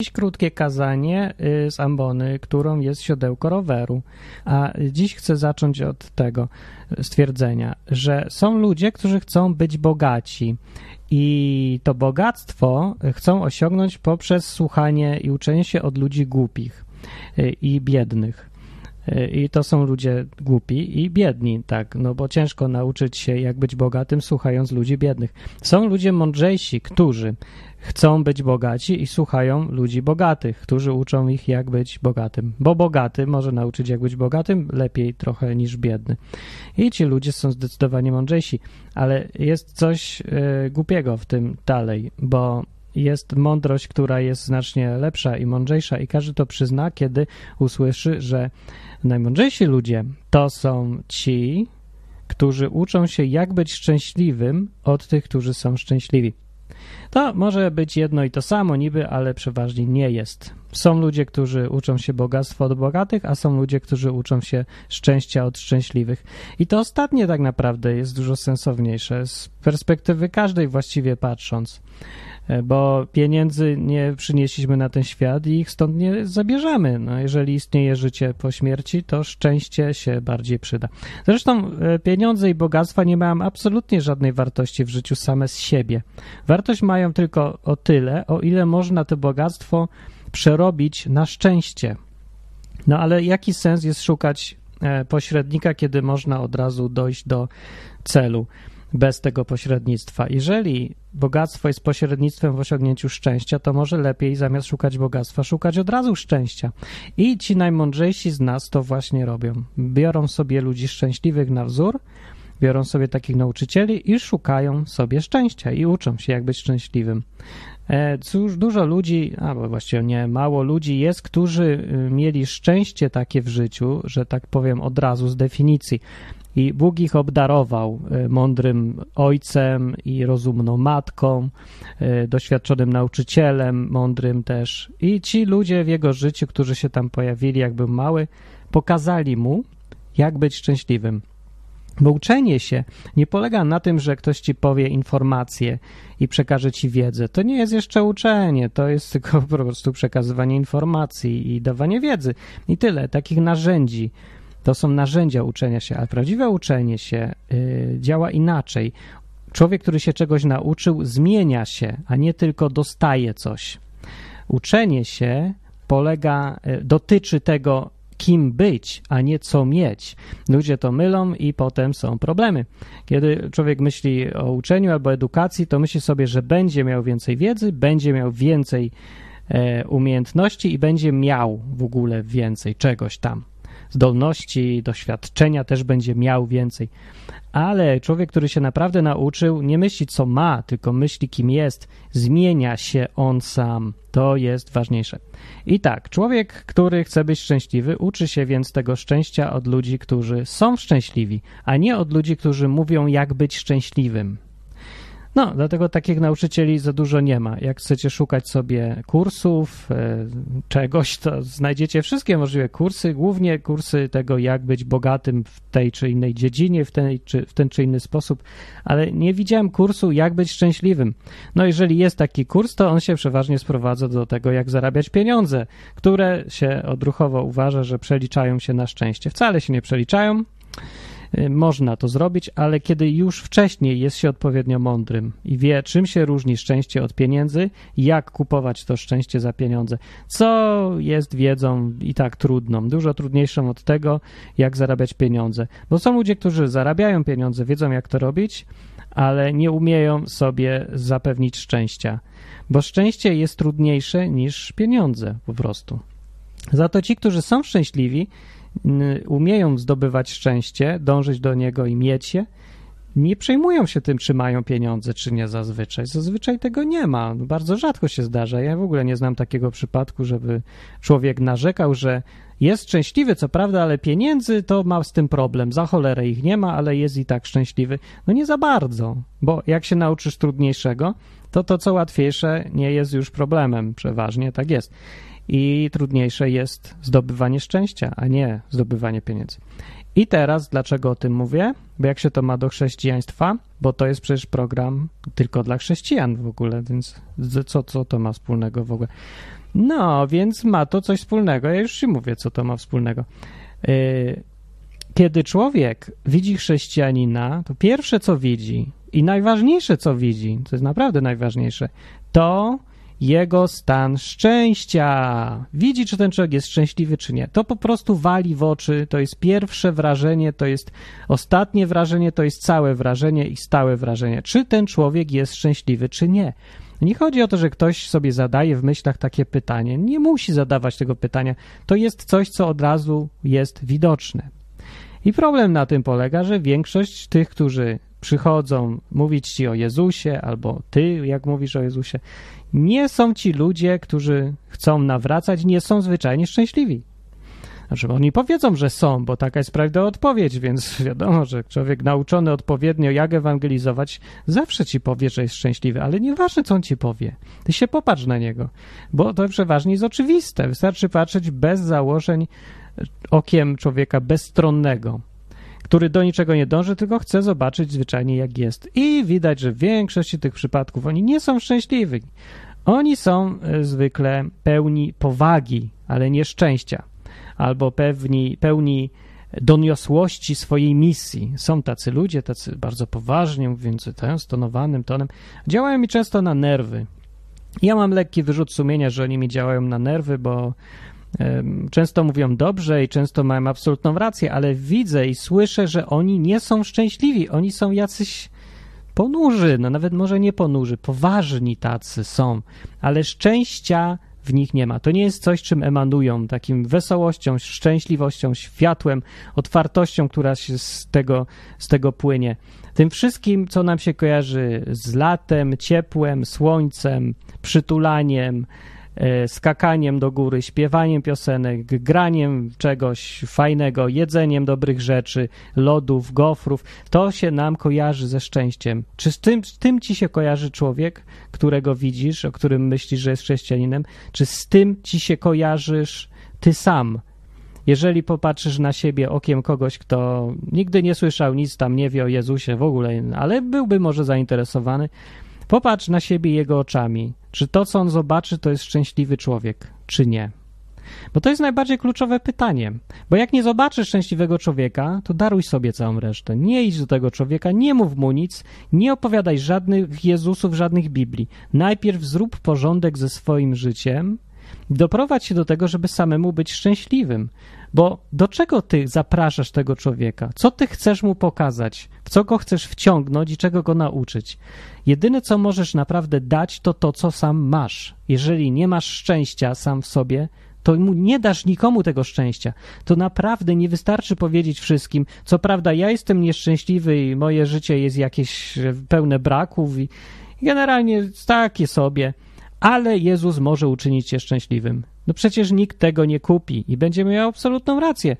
Dziś krótkie kazanie y, z ambony, którą jest siodełko roweru. A dziś chcę zacząć od tego stwierdzenia, że są ludzie, którzy chcą być bogaci. I to bogactwo chcą osiągnąć poprzez słuchanie i uczenie się od ludzi głupich y, i biednych. Y, I to są ludzie głupi i biedni, tak, no bo ciężko nauczyć się, jak być bogatym, słuchając ludzi biednych. Są ludzie mądrzejsi, którzy chcą być bogaci i słuchają ludzi bogatych, którzy uczą ich, jak być bogatym. Bo bogaty może nauczyć, jak być bogatym lepiej trochę niż biedny. I ci ludzie są zdecydowanie mądrzejsi, ale jest coś y, głupiego w tym dalej, bo jest mądrość, która jest znacznie lepsza i mądrzejsza, i każdy to przyzna, kiedy usłyszy, że najmądrzejsi ludzie to są ci, którzy uczą się, jak być szczęśliwym od tych, którzy są szczęśliwi. To może być jedno i to samo niby, ale przeważnie nie jest. Są ludzie, którzy uczą się bogactwa od bogatych, a są ludzie, którzy uczą się szczęścia od szczęśliwych. I to ostatnie tak naprawdę jest dużo sensowniejsze z perspektywy każdej właściwie patrząc. E, bo pieniędzy nie przynieśliśmy na ten świat i ich stąd nie zabierzemy. No, jeżeli istnieje życie po śmierci, to szczęście się bardziej przyda. Zresztą e, pieniądze i bogactwa nie mają absolutnie żadnej wartości w życiu same z siebie. Wartość mają tylko o tyle, o ile można to bogactwo przerobić na szczęście. No ale jaki sens jest szukać e, pośrednika, kiedy można od razu dojść do celu? bez tego pośrednictwa. Jeżeli bogactwo jest pośrednictwem w osiągnięciu szczęścia, to może lepiej zamiast szukać bogactwa, szukać od razu szczęścia. I ci najmądrzejsi z nas to właśnie robią. Biorą sobie ludzi szczęśliwych na wzór, biorą sobie takich nauczycieli i szukają sobie szczęścia i uczą się, jak być szczęśliwym. E, cóż, dużo ludzi, albo właściwie nie, mało ludzi jest, którzy y, mieli szczęście takie w życiu, że tak powiem od razu z definicji. I Bóg ich obdarował e, mądrym ojcem i rozumną matką, e, doświadczonym nauczycielem, mądrym też. I ci ludzie w jego życiu, którzy się tam pojawili, jakby mały, pokazali mu, jak być szczęśliwym. Bo uczenie się nie polega na tym, że ktoś ci powie informacje i przekaże ci wiedzę. To nie jest jeszcze uczenie, to jest tylko po prostu przekazywanie informacji i dawanie wiedzy. I tyle, takich narzędzi to są narzędzia uczenia się, ale prawdziwe uczenie się y, działa inaczej. Człowiek, który się czegoś nauczył, zmienia się, a nie tylko dostaje coś. Uczenie się polega, y, dotyczy tego, kim być, a nie co mieć. Ludzie to mylą i potem są problemy. Kiedy człowiek myśli o uczeniu albo edukacji, to myśli sobie, że będzie miał więcej wiedzy, będzie miał więcej e, umiejętności i będzie miał w ogóle więcej czegoś tam zdolności, doświadczenia też będzie miał więcej. Ale człowiek, który się naprawdę nauczył, nie myśli, co ma, tylko myśli, kim jest. Zmienia się on sam. To jest ważniejsze. I tak, człowiek, który chce być szczęśliwy, uczy się więc tego szczęścia od ludzi, którzy są szczęśliwi, a nie od ludzi, którzy mówią, jak być szczęśliwym. No, dlatego takich nauczycieli za dużo nie ma. Jak chcecie szukać sobie kursów, e, czegoś, to znajdziecie wszystkie możliwe kursy, głównie kursy tego, jak być bogatym w tej czy innej dziedzinie, w, tej, czy, w ten czy inny sposób, ale nie widziałem kursu, jak być szczęśliwym. No, jeżeli jest taki kurs, to on się przeważnie sprowadza do tego, jak zarabiać pieniądze, które się odruchowo uważa, że przeliczają się na szczęście. Wcale się nie przeliczają. Y, można to zrobić, ale kiedy już wcześniej jest się odpowiednio mądrym i wie, czym się różni szczęście od pieniędzy, jak kupować to szczęście za pieniądze, co jest wiedzą i tak trudną, dużo trudniejszą od tego, jak zarabiać pieniądze. Bo są ludzie, którzy zarabiają pieniądze, wiedzą, jak to robić, ale nie umieją sobie zapewnić szczęścia, bo szczęście jest trudniejsze niż pieniądze po prostu. Za to ci, którzy są szczęśliwi, umieją zdobywać szczęście, dążyć do niego i mieć je, nie przejmują się tym, czy mają pieniądze, czy nie zazwyczaj. Zazwyczaj tego nie ma. Bardzo rzadko się zdarza. Ja w ogóle nie znam takiego przypadku, żeby człowiek narzekał, że jest szczęśliwy, co prawda, ale pieniędzy to ma z tym problem. Za cholerę ich nie ma, ale jest i tak szczęśliwy. No nie za bardzo, bo jak się nauczysz trudniejszego, to to, co łatwiejsze, nie jest już problemem. Przeważnie tak jest i trudniejsze jest zdobywanie szczęścia, a nie zdobywanie pieniędzy. I teraz dlaczego o tym mówię? Bo jak się to ma do chrześcijaństwa? Bo to jest przecież program tylko dla chrześcijan w ogóle, więc co, co to ma wspólnego w ogóle? No, więc ma to coś wspólnego. Ja już ci mówię, co to ma wspólnego. Y, kiedy człowiek widzi chrześcijanina, to pierwsze, co widzi i najważniejsze, co widzi, to jest naprawdę najważniejsze, to jego stan szczęścia. Widzi, czy ten człowiek jest szczęśliwy, czy nie. To po prostu wali w oczy. To jest pierwsze wrażenie, to jest ostatnie wrażenie, to jest całe wrażenie i stałe wrażenie. Czy ten człowiek jest szczęśliwy, czy nie. Nie chodzi o to, że ktoś sobie zadaje w myślach takie pytanie. Nie musi zadawać tego pytania. To jest coś, co od razu jest widoczne. I problem na tym polega, że większość tych, którzy przychodzą mówić ci o Jezusie, albo ty, jak mówisz o Jezusie, nie są ci ludzie, którzy chcą nawracać, nie są zwyczajnie szczęśliwi. Znaczy, oni powiedzą, że są, bo taka jest prawda odpowiedź, więc wiadomo, że człowiek nauczony odpowiednio, jak ewangelizować, zawsze ci powie, że jest szczęśliwy, ale nieważne, co on ci powie. Ty się popatrz na niego, bo to przeważnie jest oczywiste. Wystarczy patrzeć bez założeń okiem człowieka bezstronnego, który do niczego nie dąży, tylko chce zobaczyć zwyczajnie, jak jest. I widać, że w większości tych przypadków oni nie są szczęśliwi. Oni są e, zwykle pełni powagi, ale nie szczęścia, albo pewni, pełni doniosłości swojej misji. Są tacy ludzie, tacy bardzo poważni, mówiący tym stonowanym tonem. Działają mi często na nerwy. Ja mam lekki wyrzut sumienia, że oni mi działają na nerwy, bo Często mówią dobrze i często mają absolutną rację, ale widzę i słyszę, że oni nie są szczęśliwi. Oni są jacyś ponurzy, no nawet może nie ponurzy, poważni tacy są, ale szczęścia w nich nie ma. To nie jest coś, czym emanują, takim wesołością, szczęśliwością, światłem, otwartością, która się z tego, z tego płynie. Tym wszystkim, co nam się kojarzy z latem, ciepłem, słońcem, przytulaniem, skakaniem do góry, śpiewaniem piosenek, graniem czegoś fajnego, jedzeniem dobrych rzeczy, lodów, gofrów, to się nam kojarzy ze szczęściem. Czy z tym, z tym ci się kojarzy człowiek, którego widzisz, o którym myślisz, że jest chrześcijaninem? Czy z tym ci się kojarzysz ty sam? Jeżeli popatrzysz na siebie okiem kogoś, kto nigdy nie słyszał nic tam, nie wie o Jezusie w ogóle, ale byłby może zainteresowany, Popatrz na siebie jego oczami. Czy to, co on zobaczy, to jest szczęśliwy człowiek, czy nie? Bo to jest najbardziej kluczowe pytanie. Bo jak nie zobaczysz szczęśliwego człowieka, to daruj sobie całą resztę. Nie idź do tego człowieka, nie mów mu nic, nie opowiadaj żadnych Jezusów, żadnych Biblii. Najpierw zrób porządek ze swoim życiem, doprowadź się do tego, żeby samemu być szczęśliwym. Bo do czego ty zapraszasz tego człowieka? Co ty chcesz mu pokazać? W co go chcesz wciągnąć i czego go nauczyć? Jedyne, co możesz naprawdę dać, to to, co sam masz. Jeżeli nie masz szczęścia sam w sobie, to mu nie dasz nikomu tego szczęścia. To naprawdę nie wystarczy powiedzieć wszystkim, co prawda ja jestem nieszczęśliwy i moje życie jest jakieś pełne braków i generalnie takie sobie, ale Jezus może uczynić cię szczęśliwym. No przecież nikt tego nie kupi i będzie miał absolutną rację,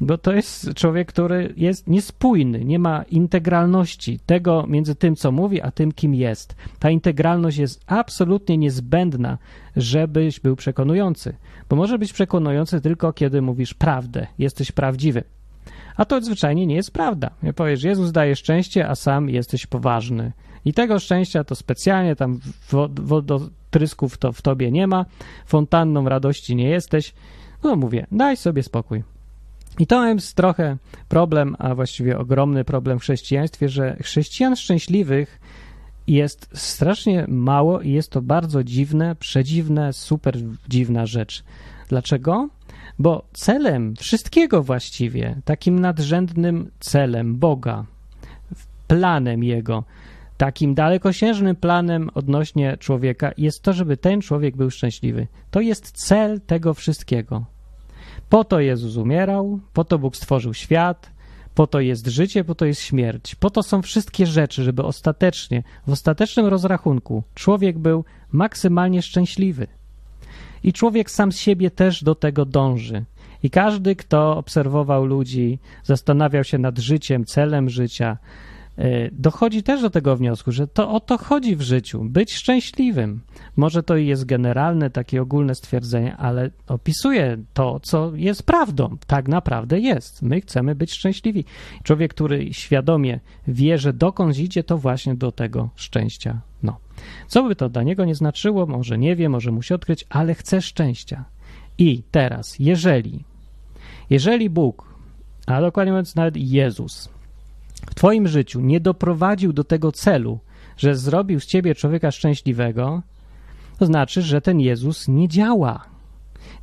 bo to jest człowiek, który jest niespójny, nie ma integralności tego między tym, co mówi, a tym, kim jest. Ta integralność jest absolutnie niezbędna, żebyś był przekonujący, bo może być przekonujący tylko, kiedy mówisz prawdę, jesteś prawdziwy. A to zwyczajnie nie jest prawda. Nie powiesz, Jezus daje szczęście, a sam jesteś poważny. I tego szczęścia to specjalnie tam wodotrysków to w tobie nie ma, fontanną radości nie jesteś. No mówię, daj sobie spokój. I to jest trochę problem, a właściwie ogromny problem w chrześcijaństwie, że chrześcijan szczęśliwych jest strasznie mało i jest to bardzo dziwne, przedziwne, super dziwna rzecz. Dlaczego? Bo celem wszystkiego właściwie, takim nadrzędnym celem Boga, planem Jego, takim dalekosiężnym planem odnośnie człowieka jest to, żeby ten człowiek był szczęśliwy. To jest cel tego wszystkiego. Po to Jezus umierał, po to Bóg stworzył świat, po to jest życie, po to jest śmierć. Po to są wszystkie rzeczy, żeby ostatecznie, w ostatecznym rozrachunku, człowiek był maksymalnie szczęśliwy. I człowiek sam z siebie też do tego dąży. I każdy, kto obserwował ludzi, zastanawiał się nad życiem, celem życia, dochodzi też do tego wniosku, że to o to chodzi w życiu być szczęśliwym. Może to jest generalne, takie ogólne stwierdzenie, ale opisuje to, co jest prawdą. Tak naprawdę jest. My chcemy być szczęśliwi. Człowiek, który świadomie wie, że dokąd idzie, to właśnie do tego szczęścia. No. Co by to dla niego nie znaczyło, może nie wie, może musi odkryć, ale chce szczęścia. I teraz, jeżeli, jeżeli Bóg, a dokładnie mówiąc nawet Jezus, w Twoim życiu nie doprowadził do tego celu, że zrobił z Ciebie człowieka szczęśliwego, to znaczy, że ten Jezus nie działa.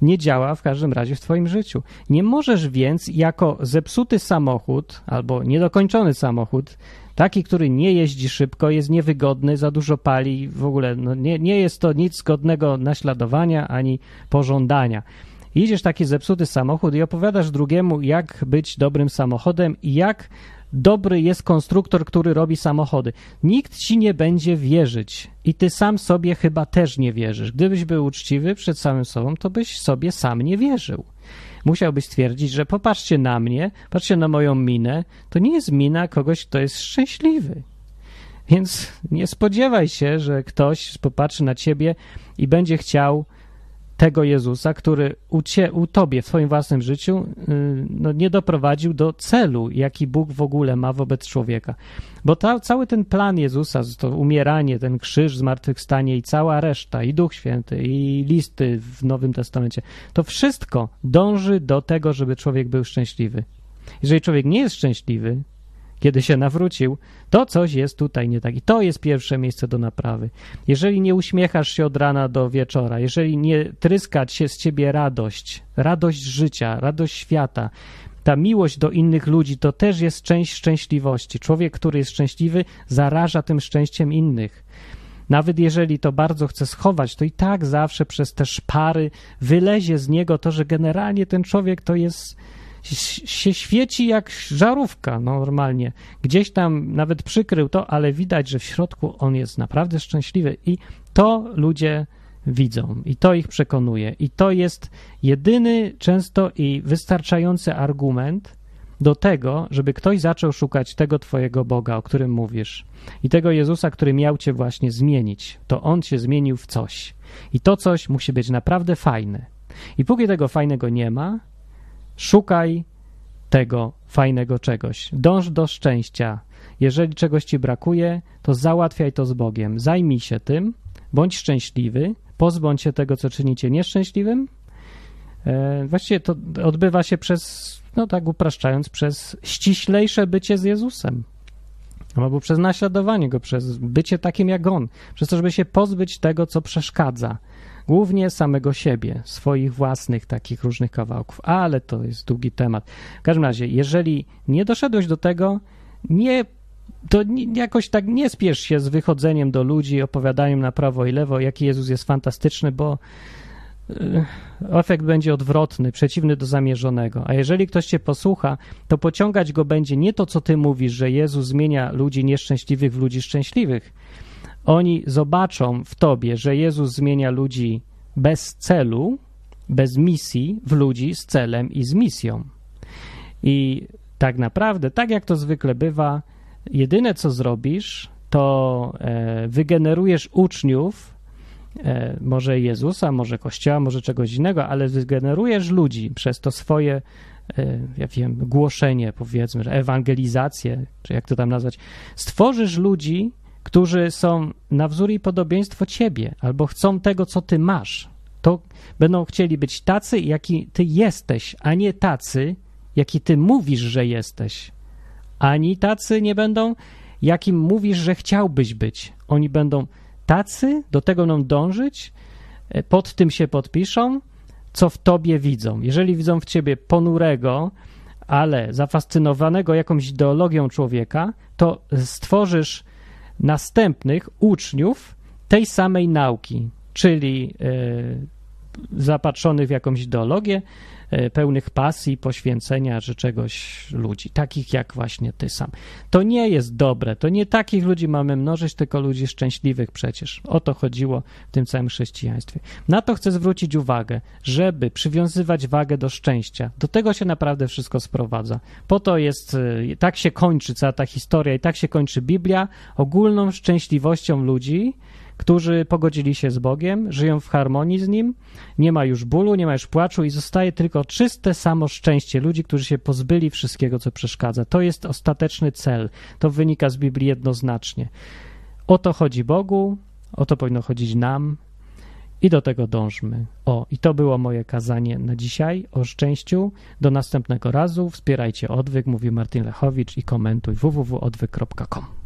Nie działa w każdym razie w Twoim życiu. Nie możesz więc jako zepsuty samochód albo niedokończony samochód, taki, który nie jeździ szybko, jest niewygodny, za dużo pali, w ogóle no nie, nie jest to nic godnego naśladowania ani pożądania. Idziesz taki zepsuty samochód i opowiadasz drugiemu, jak być dobrym samochodem i jak dobry jest konstruktor, który robi samochody. Nikt ci nie będzie wierzyć i ty sam sobie chyba też nie wierzysz. Gdybyś był uczciwy przed samym sobą, to byś sobie sam nie wierzył. Musiałbyś stwierdzić, że popatrzcie na mnie, patrzcie na moją minę, to nie jest mina kogoś, kto jest szczęśliwy. Więc nie spodziewaj się, że ktoś popatrzy na ciebie i będzie chciał tego Jezusa, który u, cie, u tobie w twoim własnym życiu y, no, nie doprowadził do celu, jaki Bóg w ogóle ma wobec człowieka. Bo ta, cały ten plan Jezusa, to umieranie, ten krzyż, zmartwychwstanie i cała reszta, i Duch Święty, i listy w Nowym Testamencie, to wszystko dąży do tego, żeby człowiek był szczęśliwy. Jeżeli człowiek nie jest szczęśliwy, kiedy się nawrócił, to coś jest tutaj nie tak. I to jest pierwsze miejsce do naprawy. Jeżeli nie uśmiechasz się od rana do wieczora, jeżeli nie tryskać się z ciebie radość, radość życia, radość świata, ta miłość do innych ludzi to też jest część szczęśliwości. Człowiek, który jest szczęśliwy, zaraża tym szczęściem innych. Nawet jeżeli to bardzo chce schować, to i tak zawsze przez te szpary wylezie z niego to, że generalnie ten człowiek to jest się świeci jak żarówka no, normalnie. Gdzieś tam nawet przykrył to, ale widać, że w środku on jest naprawdę szczęśliwy i to ludzie widzą i to ich przekonuje. I to jest jedyny często i wystarczający argument do tego, żeby ktoś zaczął szukać tego Twojego Boga, o którym mówisz, i tego Jezusa, który miał Cię właśnie zmienić. To On Cię zmienił w coś. I to coś musi być naprawdę fajne. I póki tego fajnego nie ma, Szukaj tego fajnego czegoś. Dąż do szczęścia. Jeżeli czegoś ci brakuje, to załatwiaj to z Bogiem. Zajmij się tym, bądź szczęśliwy, pozbądź się tego, co czyni cię nieszczęśliwym. E, właściwie to odbywa się przez, no tak upraszczając, przez ściślejsze bycie z Jezusem. Albo przez naśladowanie go, przez bycie takim jak on, przez to, żeby się pozbyć tego, co przeszkadza głównie samego siebie, swoich własnych takich różnych kawałków, ale to jest długi temat. W każdym razie, jeżeli nie doszedłeś do tego, nie to jakoś tak nie spiesz się z wychodzeniem do ludzi, opowiadaniem na prawo i lewo, jaki Jezus jest fantastyczny, bo e, efekt będzie odwrotny, przeciwny do zamierzonego. A jeżeli ktoś cię posłucha, to pociągać go będzie nie to, co ty mówisz, że Jezus zmienia ludzi nieszczęśliwych w ludzi szczęśliwych, oni zobaczą w tobie, że Jezus zmienia ludzi bez celu, bez misji, w ludzi z celem i z misją. I tak naprawdę, tak jak to zwykle bywa, jedyne co zrobisz, to e, wygenerujesz uczniów, e, może Jezusa, może Kościoła, może czegoś innego, ale wygenerujesz ludzi przez to swoje, e, ja wiem, głoszenie, powiedzmy, ewangelizację, czy jak to tam nazwać. Stworzysz ludzi, którzy są na wzór i podobieństwo ciebie, albo chcą tego, co ty masz, to będą chcieli być tacy, jaki ty jesteś, a nie tacy, jaki ty mówisz, że jesteś. Ani tacy nie będą, jakim mówisz, że chciałbyś być. Oni będą tacy, do tego będą dążyć, e, pod tym się podpiszą, co w tobie widzą. Jeżeli widzą w ciebie ponurego, ale zafascynowanego jakąś ideologią człowieka, to stworzysz następnych uczniów tej samej nauki, czyli zapatrzonych w jakąś ideologię, e, pełnych pasji, poświęcenia czy czegoś ludzi, takich jak właśnie ty sam. To nie jest dobre, to nie takich ludzi mamy mnożyć, tylko ludzi szczęśliwych przecież. O to chodziło w tym całym chrześcijaństwie. Na to chcę zwrócić uwagę, żeby przywiązywać wagę do szczęścia. Do tego się naprawdę wszystko sprowadza. Po to jest, e, tak się kończy cała ta historia i tak się kończy Biblia, ogólną szczęśliwością ludzi, którzy pogodzili się z Bogiem, żyją w harmonii z Nim, nie ma już bólu, nie ma już płaczu i zostaje tylko czyste samo szczęście ludzi, którzy się pozbyli wszystkiego, co przeszkadza. To jest ostateczny cel. To wynika z Biblii jednoznacznie. O to chodzi Bogu, O to powinno chodzić nam i do tego dążmy. O, i to było moje kazanie na dzisiaj o szczęściu. Do następnego razu. Wspierajcie odwyk, mówi Martin Lechowicz i komentuj www.odwyk.com.